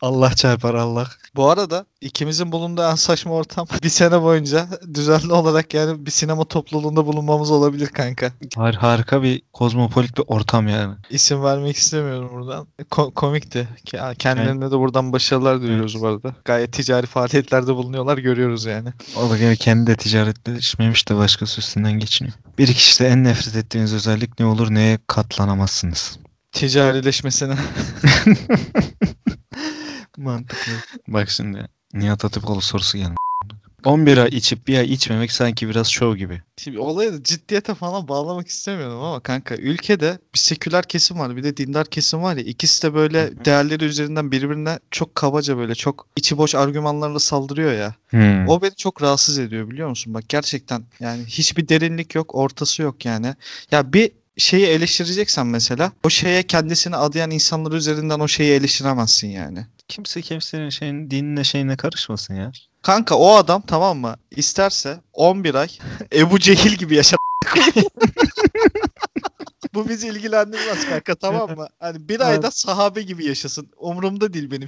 Allah çarpar Allah. Bu arada ikimizin bulunduğu en saçma ortam [laughs] bir sene boyunca düzenli olarak yani bir sinema topluluğunda bulunmamız olabilir kanka. Har harika bir kozmopolit bir ortam yani. İsim vermek istemiyorum buradan. Ko- komikti. Ke- Kendilerine de buradan başarılar diliyoruz bu arada. Gayet ticari faaliyetlerde bulunuyorlar görüyoruz yani. O da gene kendi de ticaretleşmemiş de başkası üstünden geçiniyor. Bir kişide en nefret ettiğiniz özellik ne olur neye katlanamazsınız? Ticarileşmesine. [laughs] Mantıklı. Bak şimdi Nihat Hatipoğlu sorusu gelmiş. 11 ay içip bir ay içmemek sanki biraz şov gibi. Şimdi olayı da ciddiyete falan bağlamak istemiyorum ama kanka ülkede bir seküler kesim var bir de dindar kesim var ya ikisi de böyle Hı hı. değerleri üzerinden birbirine çok kabaca böyle çok içi boş argümanlarla saldırıyor ya. Hmm. O beni çok rahatsız ediyor biliyor musun? Bak gerçekten yani hiçbir derinlik yok, ortası yok yani. Ya bir şeyi eleştireceksen mesela o şeye kendisini adayan insanlar üzerinden o şeyi eleştiremezsin yani. Kimse kimsenin şeyin dinine şeyine karışmasın ya. Kanka o adam tamam mı? İsterse 11 ay [laughs] Ebu Cehil gibi yaşa [laughs] [laughs] Bu bizi ilgilendirmez kanka tamam mı? Hani bir ayda sahabe gibi yaşasın. Umurumda değil benim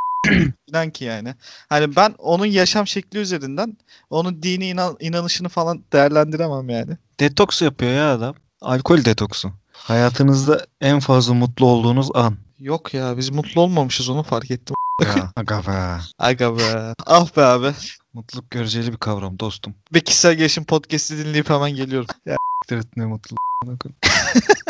inan ki yani. Hani ben onun yaşam şekli üzerinden onun dini inan- inanışını falan değerlendiremem yani. Detoks yapıyor ya adam. Alkol detoksu. Hayatınızda en fazla mutlu olduğunuz an. Yok ya biz mutlu olmamışız onu fark ettim. Ya, aga be. Aga be. Ah be abi. Mutluluk göreceli bir kavram dostum. Bir kişisel gelişim podcast'i dinleyip hemen geliyorum. Evet ne mutlu. [laughs]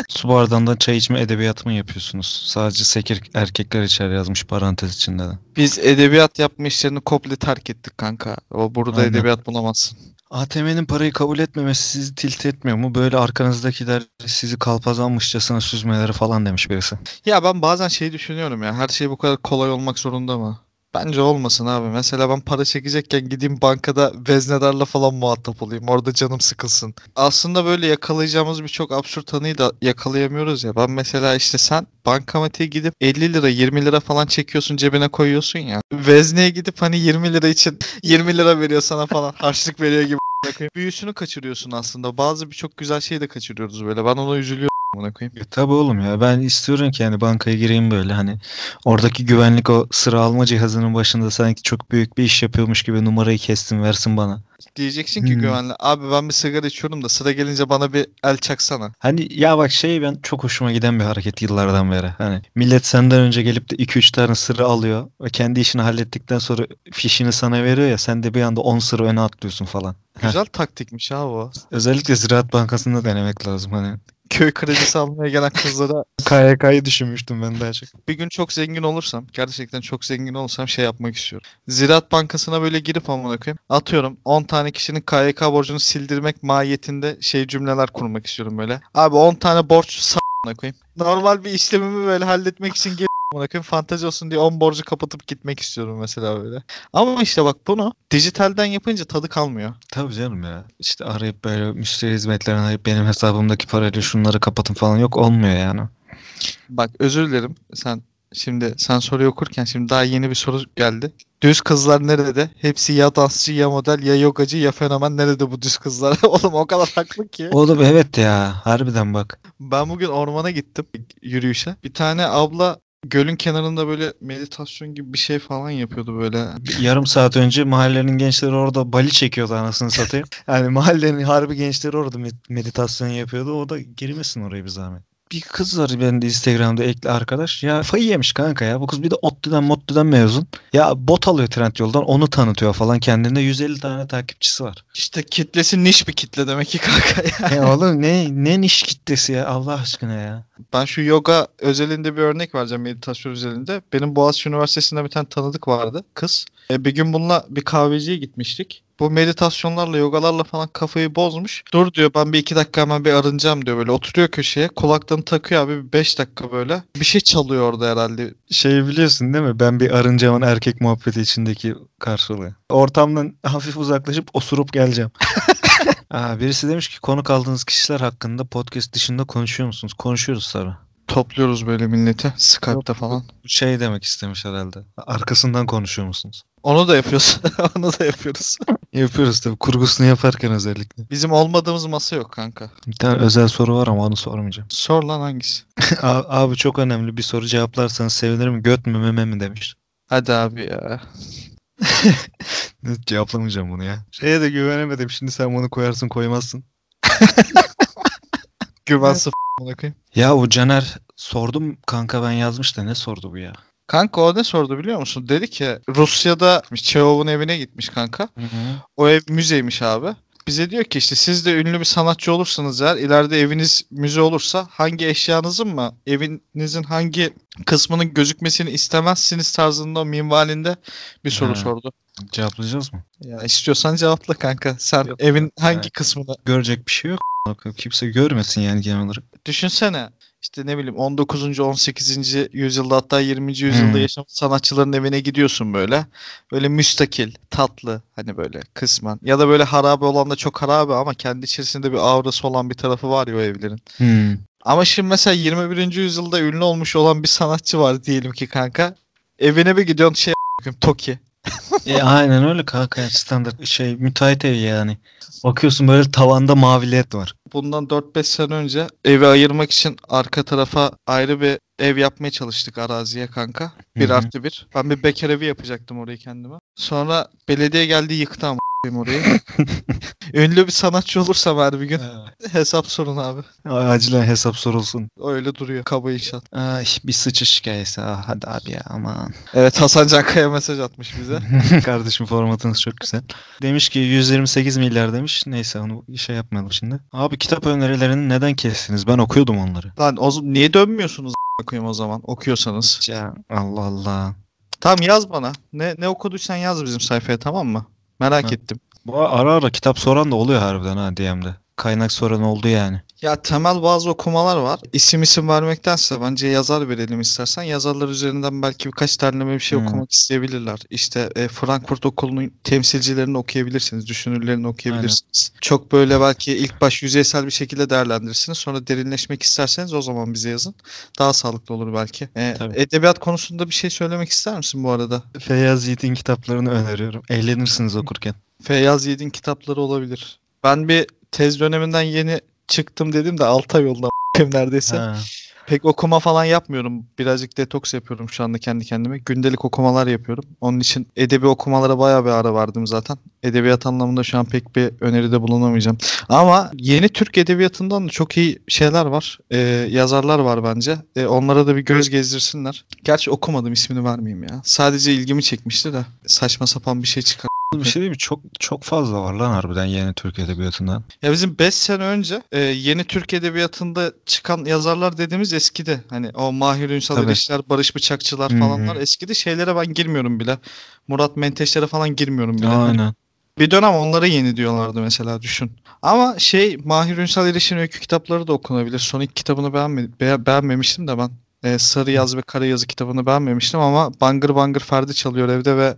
Su bardağından çay içme edebiyatı mı yapıyorsunuz? Sadece sekir erkekler içer yazmış parantez içinde de. Biz edebiyat yapma işlerini komple terk ettik kanka. O burada Aynen. edebiyat bulamazsın. ATM'nin parayı kabul etmemesi sizi tilt etmiyor mu? Böyle arkanızdakiler sizi kalpazanmışçasına süzmeleri falan demiş birisi. Ya ben bazen şey düşünüyorum ya. Her şey bu kadar kolay olmak zorunda mı? Bence olmasın abi. Mesela ben para çekecekken gideyim bankada veznedarla falan muhatap olayım. Orada canım sıkılsın. Aslında böyle yakalayacağımız birçok absürt anıyı da yakalayamıyoruz ya. Ben mesela işte sen bankamatiğe gidip 50 lira 20 lira falan çekiyorsun cebine koyuyorsun ya. Vezneye gidip hani 20 lira için [laughs] 20 lira veriyor sana falan harçlık veriyor gibi. Büyüsünü kaçırıyorsun aslında. Bazı birçok güzel şeyi de kaçırıyoruz böyle. Ben ona üzülüyorum. Amına koyayım. E, tabii oğlum ya ben istiyorum ki yani bankaya gireyim böyle hani oradaki güvenlik o sıra alma cihazının başında sanki çok büyük bir iş yapıyormuş gibi numarayı kessin versin bana. Diyeceksin ki Hmm. güvenli. Abi ben bir sigara içiyorum da sıra gelince bana bir el çaksana. Hani ya bak şey ben çok hoşuma giden bir hareket yıllardan beri. Hani millet senden önce gelip de 2-3 tane sıra alıyor ve kendi işini hallettikten sonra fişini sana veriyor ya sen de bir anda 10 sıra öne atlıyorsun falan. Güzel taktikmiş ha o. Özellikle Ziraat Bankası'nda denemek lazım hani. Köy kredisi almaya gelen kızlara KYK'yı düşünmüştüm ben daha çok. bir gün çok zengin olursam, gerçekten çok zengin olursam şey yapmak istiyorum. Ziraat Bankası'na böyle girip amına koyayım. Atıyorum 10 tane kişinin KYK borcunu sildirmek mahiyetinde şey cümleler kurmak istiyorum böyle. Abi 10 tane borç s*** koyayım. Normal bir işlemimi böyle halletmek için gel amına koyayım. Fantezi olsun diye 10 borcu kapatıp gitmek istiyorum mesela böyle. Ama işte bak bunu dijitalden yapınca tadı kalmıyor. Tabii canım ya. İşte arayıp böyle müşteri hizmetlerini arayıp benim hesabımdaki parayla şunları kapatın falan yok olmuyor yani. Bak özür dilerim. Sen şimdi sen soruyu okurken şimdi daha yeni bir soru geldi. Düz kızlar nerede? Hepsi ya dansçı ya model ya yogacı ya fenomen. Nerede bu düz kızlar? [laughs] Oğlum o kadar haklı ki. Oğlum evet ya harbiden bak. Ben bugün ormana gittim yürüyüşe. Bir tane abla gölün kenarında böyle meditasyon gibi bir şey falan yapıyordu böyle. Yarım saat önce mahallenin gençleri orada bali çekiyordu anasını satayım. Yani mahallenin harbi gençleri orada med- meditasyon yapıyordu. O da girmesin oraya bir zahmet. Bir kız var benim de Instagram'da ekli arkadaş. Ya fayı yemiş kanka ya. Bu kız bir de ODTÜ'den MODTÜ'den mezun. Ya bot alıyor Trendyol'dan onu tanıtıyor falan. Kendinde 150 tane takipçisi var. İşte kitlesi niş bir kitle demek ki kanka ya. Ya oğlum ne ne niş kitlesi ya Allah aşkına ya. Ben şu yoga özelinde bir örnek vereceğim meditasyon özelinde. Benim Boğaziçi Üniversitesi'nde bir tane tanıdık vardı kız. E, bir gün bununla bir kahveciye gitmiştik. Bu meditasyonlarla, yogalarla falan kafayı bozmuş. Dur diyor ben bir iki dakika hemen bir arınacağım diyor böyle. Oturuyor köşeye kulaklığını takıyor abi bir beş dakika böyle. Bir şey çalıyor orada herhalde. Şey biliyorsun değil mi? Ben bir arıncamın erkek muhabbeti içindeki karşılığı. Ortamdan hafif uzaklaşıp osurup geleceğim. [laughs] Aa, birisi demiş ki konuk aldığınız kişiler hakkında podcast dışında konuşuyor musunuz? Konuşuyoruz tabii. Topluyoruz böyle milleti Skype'ta falan. Şey demek istemiş herhalde. Arkasından konuşuyor musunuz? Onu da yapıyoruz. [laughs] Onu da yapıyoruz. [laughs] Yapıyoruz tabii. Kurgusunu yaparken özellikle. Bizim olmadığımız masa yok kanka. Bir tane özel soru var ama onu sormayacağım. Sor lan hangisi? [laughs] A- Abi çok önemli bir soru cevaplarsanız sevinirim. Göt mü meme mi demiş. Hadi abi ya. Cevaplamayacağım bunu ya. Şeye de güvenemedim. Şimdi sen bunu koyarsın koymazsın. Güven amına koyayım. Ya o Caner sordum kanka ben yazmış da ne sordu bu ya? Kanka o ne sordu biliyor musun? Dedi ki Rusya'da Çehov'un evine gitmiş kanka. Hı hı. O ev müzeymiş abi. Bize diyor ki işte siz de ünlü bir sanatçı olursanız eğer ileride eviniz müze olursa hangi eşyanızın mı evinizin hangi kısmının gözükmesini istemezsiniz tarzında o minvalinde bir soru Ha. sordu. Cevaplayacağız mı? Ya istiyorsan cevapla kanka. Sen Yok, evin hangi evet. kısmını Görecek bir şey yok. Kimse görmesin yani genel olarak. düşünsene. İşte ne bileyim 19. 18. yüzyılda hatta 20. yüzyılda Hmm. yaşamış sanatçıların evine gidiyorsun böyle. Böyle müstakil, tatlı hani böyle kısmen. Ya da böyle harabe olan da çok harabe ama kendi içerisinde bir aurası olan bir tarafı var ya o evlerin. Hmm. Ama şimdi mesela 21. yüzyılda ünlü olmuş olan bir sanatçı var diyelim ki kanka. Evine bir gidiyorsun şey Toki. [laughs] E, aynen öyle kanka yani standart şey müteahhit evi yani. Bakıyorsun böyle tavanda mavi led var. Bundan 4-5 sene önce evi ayırmak için arka tarafa ayrı bir ev yapmaya çalıştık araziye kanka. Bir Hı hı. artı bir. Ben bir bekar evi yapacaktım orayı kendime. Sonra belediye geldi yıktı ama orayı. [laughs] Ünlü bir sanatçı olursam her bir gün hesap sorun abi. Acilen hesap sorulsun. Öyle duruyor kaba inşaat. Ay bir sıçış hikayesi. Ah, hadi abi ya aman. Evet Hasan Cankaya mesaj atmış bize. [laughs] Kardeşim formatınız çok güzel. Demiş ki 128 milyar demiş. Neyse onu şey yapmayalım şimdi. Abi kitap önerilerini neden kestiniz? Ben okuyordum onları. Lan o, niye dönmüyorsunuz koyayım o zaman okuyorsanız? Ya Allah Allah. Tamam yaz bana. Ne ne okuduysan yaz bizim sayfaya tamam mı? Merak Ha. ettim. Bu ara ara kitap soran da oluyor harbiden ha DM'de. Kaynak soran oldu yani. Ya temel bazı okumalar var. İsim isim vermektense bence yazar verelim istersen. Yazarlar üzerinden belki birkaç tane bir şey Hmm. okumak isteyebilirler. İşte e, Frankfurt Okulu'nun temsilcilerini okuyabilirsiniz. Düşünürlerini okuyabilirsiniz. Çok böyle belki ilk baş yüzeysel bir şekilde değerlendirirsiniz. Sonra derinleşmek isterseniz o zaman bize yazın. Daha sağlıklı olur belki. E, Tabii. edebiyat konusunda bir şey söylemek ister misin bu arada? Feyyaz Yiğit'in kitaplarını öneriyorum. Eğlenirsiniz okurken. Feyyaz Yiğit'in kitapları olabilir. Ben bir tez döneminden yeni çıktım dedim de 6 ay oldu neredeyse. Ha. Pek okuma falan yapmıyorum. Birazcık detoks yapıyorum şu anda kendi kendime. Gündelik okumalar yapıyorum. Onun için edebi okumalara bayağı bir ara verdim zaten. Edebiyat anlamında şu an pek bir öneride bulunamayacağım. Ama yeni Türk edebiyatından da çok iyi şeyler var. Ee, yazarlar var bence. Ee, onlara da bir göz gezdirsinler. Gerçi okumadım ismini vermeyeyim ya. Sadece ilgimi çekmişti de saçma sapan bir şey çıkar. Bir şey değil mi? Çok çok fazla var lan harbiden yeni Türk edebiyatından. Ya bizim 5 sene önce e, yeni Türk edebiyatında çıkan yazarlar dediğimiz eskidi. Hani o Mahir Ünsal. İlişkiler, Barış Bıçakçılar falanlar eskidi. Şeylere ben girmiyorum bile. Murat Menteşlere falan girmiyorum bile. Hani Aynen. bir dönem onlara yeni diyorlardı mesela düşün. Ama şey Mahir Ünsal İlişkin öykü kitapları da okunabilir. Son iki kitabını beğenme, be- beğenmemiştim de ben. E, Sarı Yaz ve Kara Yazı kitabını beğenmemiştim ama Bangır Bangır Ferdi çalıyor evde ve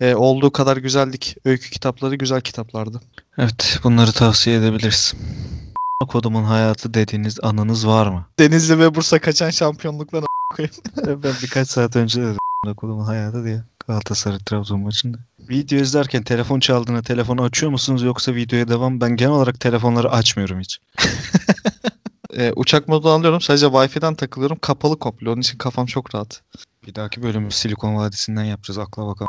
e, olduğu kadar güzellik öykü kitapları güzel kitaplardı. Evet bunları tavsiye edebiliriz. Kodumun hayatı dediğiniz anınız var mı? Denizli ve Bursa kaçan şampiyonluklar [laughs] ben birkaç saat önce dedim kodumun hayatı diye. Galatasaray Trabzon maçında. Video izlerken telefon çaldığında telefonu açıyor musunuz yoksa videoya devam? Ben genel olarak telefonları açmıyorum hiç. [laughs] E, uçak modu alıyorum. Sadece Wi-Fi'den takılıyorum. Kapalı komple. Onun için kafam çok rahat. Bir dahaki bölümü Silikon Vadisi'nden yapacağız. Akla bakalım.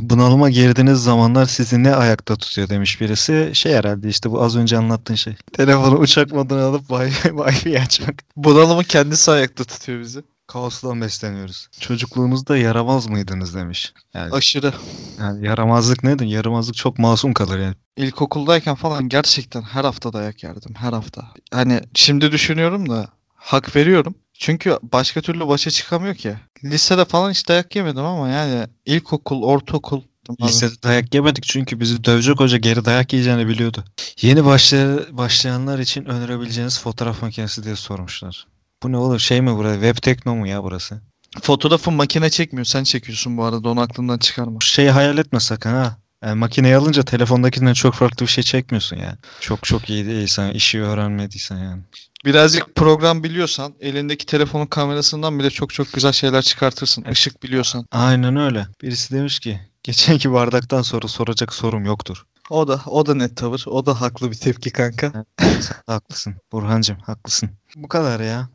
[laughs] Bunalıma girdiğiniz zamanlar sizi ne ayakta tutuyor demiş birisi. Şey herhalde işte bu az önce anlattığın şey. Telefonu uçak moduna alıp Wi-Fi açmak. Bunalımın kendisi ayakta tutuyor bizi. Kaostan besleniyoruz. Çocukluğunuzda yaramaz mıydınız demiş. Yani, Aşırı. yani yaramazlık nedir? Yaramazlık çok masum kalır yani. İlkokuldayken falan gerçekten her hafta dayak yerdim. Her hafta. Hani şimdi düşünüyorum da hak veriyorum. Çünkü başka türlü başa çıkamıyor ki. Lisede falan hiç dayak yemedim ama yani ilkokul, ortaokul. Abi. Lisede dayak yemedik çünkü bizi dövecek hoca geri dayak yiyeceğini biliyordu. Yeni başlay- başlayanlar için önerebileceğiniz fotoğraf makinesi diye sormuşlar. Bu ne olur şey mi burası? Web Tekno mu ya burası? Fotoğrafı makine çekmiyor. Sen çekiyorsun bu arada. Onu aklından çıkarma. Şeyi hayal etme sakın ha. Yani makineyi alınca telefondakinden çok farklı bir şey çekmiyorsun yani. Çok çok iyi değilsen, işi öğrenmediysen yani. Birazcık program biliyorsan elindeki telefonun kamerasından bile çok çok güzel şeyler çıkartırsın. Işık biliyorsan. Aynen öyle. Birisi demiş ki geçenki bardaktan sonra soracak sorum yoktur. O da o da net tavır. O da haklı bir tepki kanka. [laughs] Haklısın Burhancığım haklısın. Bu kadar ya.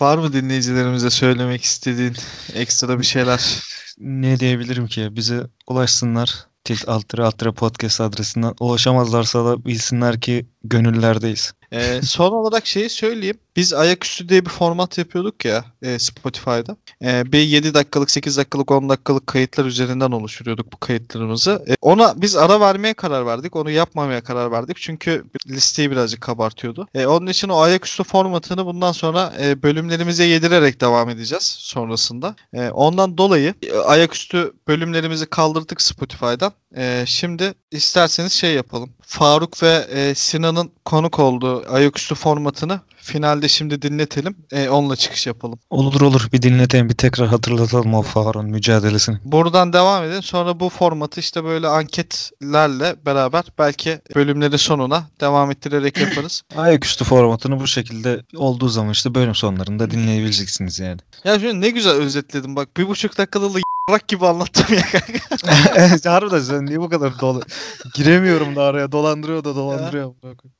Var mı dinleyicilerimize söylemek istediğin ekstra bir şeyler? Ne diyebilirim ki? Bize ulaşsınlar. Tilt Altıra Altıra Podcast adresinden ulaşamazlarsa da bilsinler ki gönüllerdeyiz. Ee, son olarak şeyi söyleyeyim. Biz ayaküstü diye bir format yapıyorduk ya e, Spotify'da. E, bir 7 dakikalık, 8 dakikalık, 10 dakikalık kayıtlar üzerinden oluşturuyorduk bu kayıtlarımızı. E, ona biz ara vermeye karar verdik. Onu yapmamaya karar verdik. Çünkü listeyi birazcık kabartıyordu. E, onun için o ayaküstü formatını bundan sonra e, bölümlerimize yedirerek devam edeceğiz sonrasında. E, ondan dolayı e, ayaküstü bölümlerimizi kaldırdık Spotify'dan. E, şimdi isterseniz şey yapalım. Faruk ve e, Sinan'ın konuk olduğu ayaküstü formatını finalde şimdi dinletelim. E, onunla çıkış yapalım. Olur olur bir dinletelim bir tekrar hatırlatalım o Faruk'un mücadelesini. Buradan devam edin. Sonra bu formatı işte böyle anketlerle beraber belki bölümlerin sonuna devam ettirerek yaparız. [laughs] Ayaküstü formatını bu şekilde olduğu zaman işte bölüm sonlarında dinleyebileceksiniz yani. ya şimdi ne güzel özetledim bak. Bir buçuk dakikada da y**rak gibi anlattım ya kanka. [laughs] harbiden sen niye bu kadar dolu? Giremiyorum da araya dolandırıyor da dolandırıyor.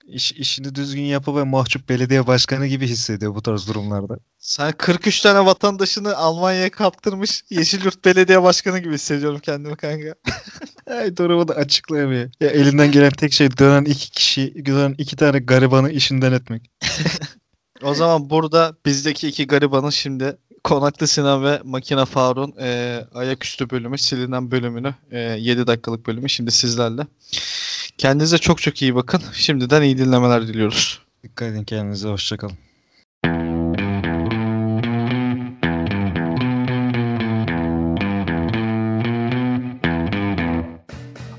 İş, işini düzgün yapı ve mahcup belediye başkanı gibi hissediyor bu tarz durumlarda. Sen 43 tane vatandaşını Almanya'ya kaptırmış Yeşilyurt Belediye Başkanı gibi hissediyorum kendimi kanka. [laughs] Ay durumu da açıklayamıyor. Ya elinden gelen tek şey dönen iki kişi, dönen iki tane garibanı işinden etmek. [laughs] O zaman burada bizdeki iki garibanın şimdi Konaklı Sinan ve Makina Faruk'un e, ayaküstü bölümü, silinen bölümünü, e, 7 dakikalık bölümü şimdi sizlerle. Kendinize çok çok iyi bakın. Şimdiden iyi dinlemeler diliyoruz. Dikkat edin kendinize hoşçakalın.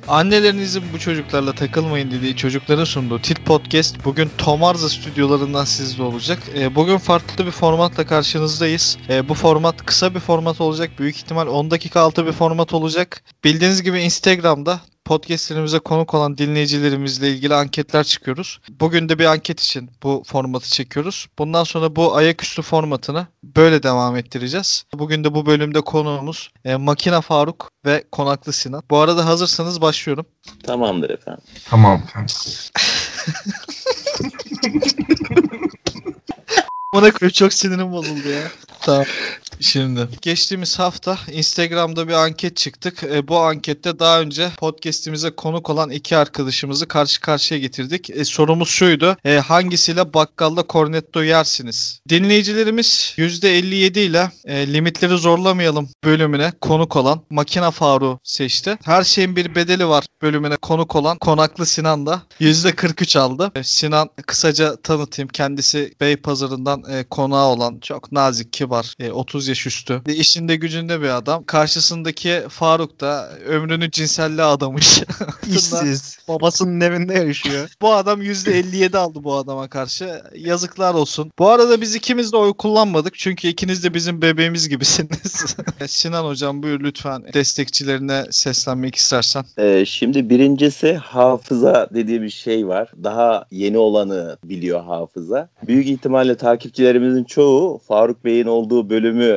Annelerinizin bu çocuklarla takılmayın dediği çocukların sunduğu Tit Podcast bugün Tomarza stüdyolarından sizde olacak. E, bugün farklı bir formatla karşınızdayız. E, bu format kısa bir format olacak. Büyük ihtimal 10 dakika altı bir format olacak. Bildiğiniz gibi Instagram'da podcastlerimize konuk olan dinleyicilerimizle ilgili anketler çıkıyoruz. Bugün de bir anket için bu formatı çekiyoruz. Bundan sonra bu ayaküstü formatını böyle devam ettireceğiz. Bugün de bu bölümde konuğumuz e, Makina Faruk ve Konaklı Sinan. Bu arada hazırsanız başlıyorum. Tamamdır efendim. Tamam. [laughs] Bana koyup çok sinirim bozuldu ya. Tamam. Şimdi geçtiğimiz hafta Instagram'da bir anket çıktık. E, bu ankette daha önce podcast'imize konuk olan iki arkadaşımızı karşı karşıya getirdik. E, sorumuz şuydu. E, hangisiyle bakkalda cornetto yersiniz? Dinleyicilerimiz %57 ile e, limitleri zorlamayalım bölümüne konuk olan Makina Faruk seçti. Her şeyin bir bedeli var bölümüne konuk olan Konaklı Sinan da %43 aldı. E, Sinan kısaca tanıtayım. Kendisi Beypazarı'ndan e, konağı olan çok nazik, kibar, e, 30 yaş üstü. İşinde gücünde bir adam. Karşısındaki Faruk da ömrünü cinselliğe adamış. [laughs] İşsiz. Babasının evinde yaşıyor. [laughs] bu adam %57 aldı bu adama karşı. Yazıklar olsun. Bu arada biz ikimiz de oy kullanmadık. Çünkü ikiniz de bizim bebeğimiz gibisiniz. [laughs] Sinan hocam buyur lütfen destekçilerine seslenmek istersen. Ee, şimdi birincisi hafıza dediği bir şey var. Daha yeni olanı biliyor hafıza. Büyük ihtimalle takipçilerimizin çoğu Faruk Bey'in olduğu bölümü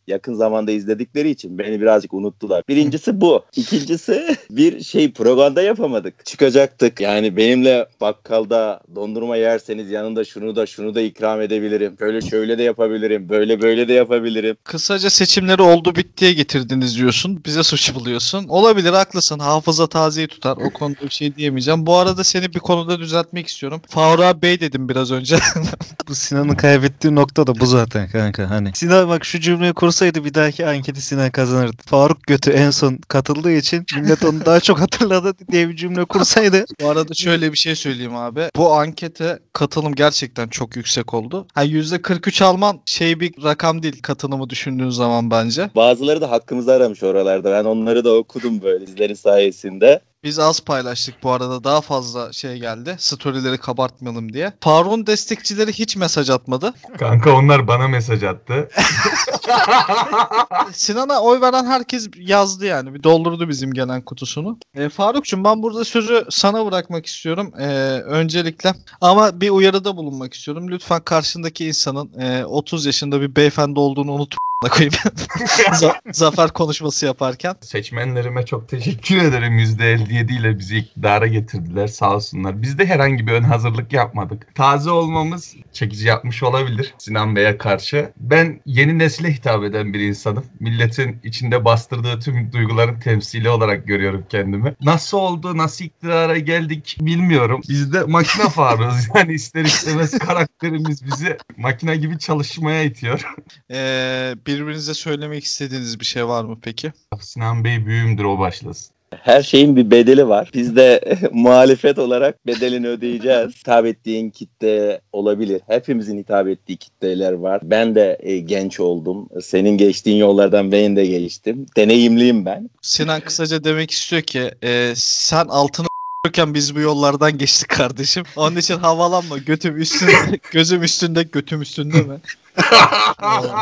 yakın zamanda izledikleri için beni birazcık unuttular. Birincisi bu. [laughs] İkincisi bir şey propaganda yapamadık. Çıkacaktık. Yani benimle bakkalda dondurma yerseniz yanında şunu da şunu da ikram edebilirim. Böyle şöyle de yapabilirim. Böyle böyle de yapabilirim. Kısaca seçimleri oldu bittiye getirdiniz diyorsun. Bize suç buluyorsun. Olabilir haklısın. Hafıza tazeyi tutar. O konuda bir şey diyemeyeceğim. Bu arada seni bir konuda düzeltmek istiyorum. Faruk Bey dedim biraz önce. [laughs] Bu Sinan'ın kaybettiği nokta da bu zaten kanka hani. Sinan bak şu cümleyi kursaydı bir dahaki anketi Sinan kazanırdı. Faruk Götü en son katıldığı için millet onu daha çok hatırladı diye bir cümle kursaydı. [laughs] Bu arada şöyle bir şey söyleyeyim abi. Bu ankete katılım gerçekten çok yüksek oldu. Ha %43 alman şey bir rakam değil katılımı düşündüğün zaman bence. Bazıları da hakkımızı aramış oralarda. Ben onları da okudum böyle sizlerin sayesinde. Biz az paylaştık bu arada daha fazla şey geldi. Storyleri kabartmayalım diye. Faruk'un destekçileri hiç mesaj atmadı. Kanka onlar bana mesaj attı. [laughs] Sinan'a oy veren herkes yazdı yani. Bir doldurdu bizim gelen kutusunu. E, Faruk'cum ben burada sözü sana bırakmak istiyorum. E, öncelikle ama bir uyarıda bulunmak istiyorum. Lütfen karşındaki insanın e, 30 yaşında bir beyefendi olduğunu unut koyayım. [laughs] За- Zafer konuşması yaparken. Seçmenlerime çok teşekkür ederim. %57 ile bizi iktidara getirdiler sağ olsunlar. Biz de herhangi bir ön hazırlık yapmadık. Taze olmamız çekici yapmış olabilir Sinan Bey'e karşı. Ben yeni nesile hitap eden bir insanım. Milletin içinde bastırdığı tüm duyguların temsili olarak görüyorum kendimi. Nasıl oldu, nasıl iktidara geldik bilmiyorum. Biz de makine [laughs] faruz. Yani ister istemez karakterimiz bizi makine gibi çalışmaya itiyor. E, birbirinize söylemek istediğiniz bir şey var mı peki? Sinan Bey büyüğümdür o başlasın. Her şeyin bir bedeli var. Biz de [laughs] muhalefet olarak bedelini ödeyeceğiz. Hitap ettiğin kitle olabilir. Hepimizin hitap ettiği kitleler var. Ben de e, genç oldum. Senin geçtiğin yollardan ben de geçtim. Deneyimliyim ben. Sinan kısaca demek istiyor ki e, sen altını yokken biz bu yollardan geçtik kardeşim. Onun için havalanma. Götüm üstünde, [laughs] gözüm üstünde, götüm üstünde mi?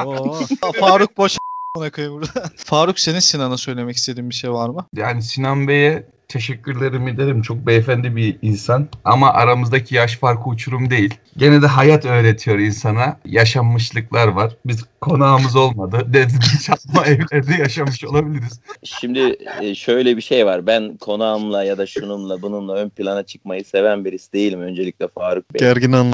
Oo. [laughs] Faruk boş a**ına koyayım burada. Faruk senin Sinan'a söylemek istediğin bir şey var mı? Yani Sinan Bey'e teşekkürlerimi ederim. Çok beyefendi bir insan. Ama aramızdaki yaş farkı uçurum değil. Gene de hayat öğretiyor insana. Yaşanmışlıklar var. Biz konağımız olmadı. [laughs] Dedim çatma evlerde yaşamış olabiliriz. Şimdi e, şöyle bir şey var. Ben konağımla ya da şununla bununla ön plana çıkmayı seven birisi değilim. Öncelikle Faruk Bey. Gergin anla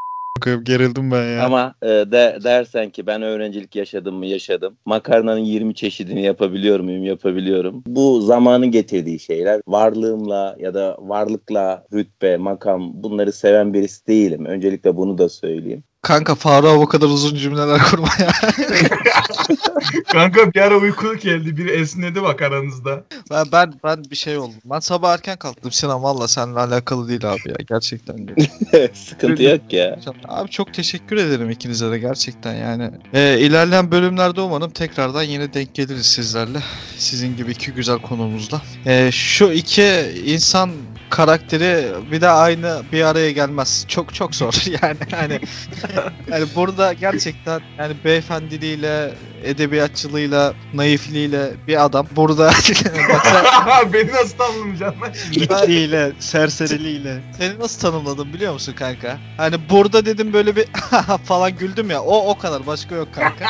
gerildim ben ya. Ama e, de, dersen ki ben öğrencilik yaşadım mı yaşadım. Makarnanın 20 çeşidini yapabiliyor muyum yapabiliyorum. Bu zamanın getirdiği şeyler. Varlığımla ya da varlıkla rütbe, makam bunları seven birisi değilim. Öncelikle bunu da söyleyeyim. Kanka Faruk'a bu kadar uzun cümleler kurma ya. [laughs] Kanka bir ara uyku geldi. Biri esnedi bak aranızda. Ben, ben, ben bir şey oldum. Ben sabah erken kalktım Sinan valla seninle alakalı değil abi ya. Gerçekten. [laughs] Sıkıntı yok ya. Abi çok teşekkür ederim ikinize de gerçekten yani. Ee, ilerleyen bölümlerde umarım tekrardan yine denk geliriz sizlerle. Sizin gibi iki güzel konumuzla. Ee, şu iki insan karakteri bir de aynı bir araya gelmez. Çok çok zor [laughs] yani hani yani burada gerçekten yani beyefendiliğiyle, edebiyatçılığıyla, naifliğiyle bir adam burada [laughs] [laughs] Beni nasıl tanımlayacaksın lan? İtliğiyle, serseriliğiyle. Seni nasıl tanımladım biliyor musun kanka? Hani burada dedim böyle bir [laughs] falan güldüm ya. O o kadar başka yok kanka.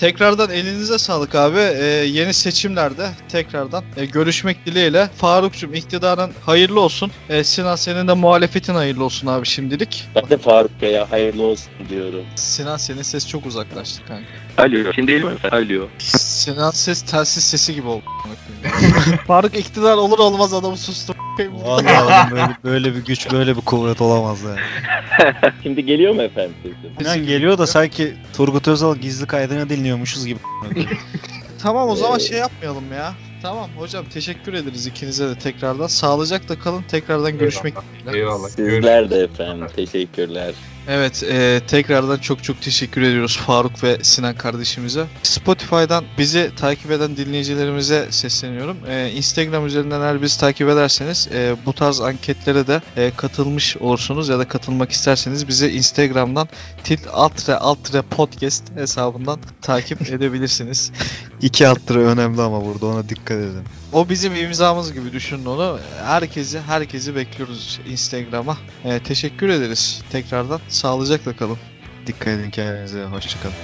Tekrardan elinize sağlık abi. Ee, yeni seçimlerde tekrardan e, görüşmek dileğiyle. Faruk'cum iktidarın hayırlı olsun. Ee, Sinan senin de muhalefetin hayırlı olsun abi şimdilik. Ben de Faruk Bey'e hayırlı olsun diyorum. Sinan senin ses çok uzaklaştı kanka. Alo. Şimdi değil mi? Alo. Sinan ses telsiz sesi gibi oldu. [laughs] Faruk iktidar olur olmaz adamı sustu. Vallahi böyle, böyle bir güç, böyle bir kuvvet olamaz yani. [laughs] Şimdi geliyor mu efendim sesim? İnan geliyor da sanki Turgut Özal gizli kaydını dinliyormuşuz gibi. [laughs] Tamam o zaman şey yapmayalım ya. Tamam hocam teşekkür ederiz ikinize de tekrardan. Sağlıcakla kalın. Tekrardan görüşmek dileğiyle. Eyvallah. Sizler de efendim. Teşekkürler. Evet e, tekrardan çok çok teşekkür ediyoruz Faruk ve Sinan kardeşimize. Spotify'dan bizi takip eden dinleyicilerimize sesleniyorum. E, Instagram üzerinden eğer bizi takip ederseniz e, bu tarz anketlere de e, katılmış olursunuz ya da katılmak isterseniz bizi Instagram'dan til altre altre podcast hesabından takip [laughs] edebilirsiniz. İki alt lira önemli ama burada ona dikkat edin. O bizim imzamız gibi düşünün onu. Herkesi herkesi bekliyoruz Instagram'a. E, teşekkür ederiz tekrardan. Sağlıcakla kalın. Dikkat edin kendinize. Hoşçakalın.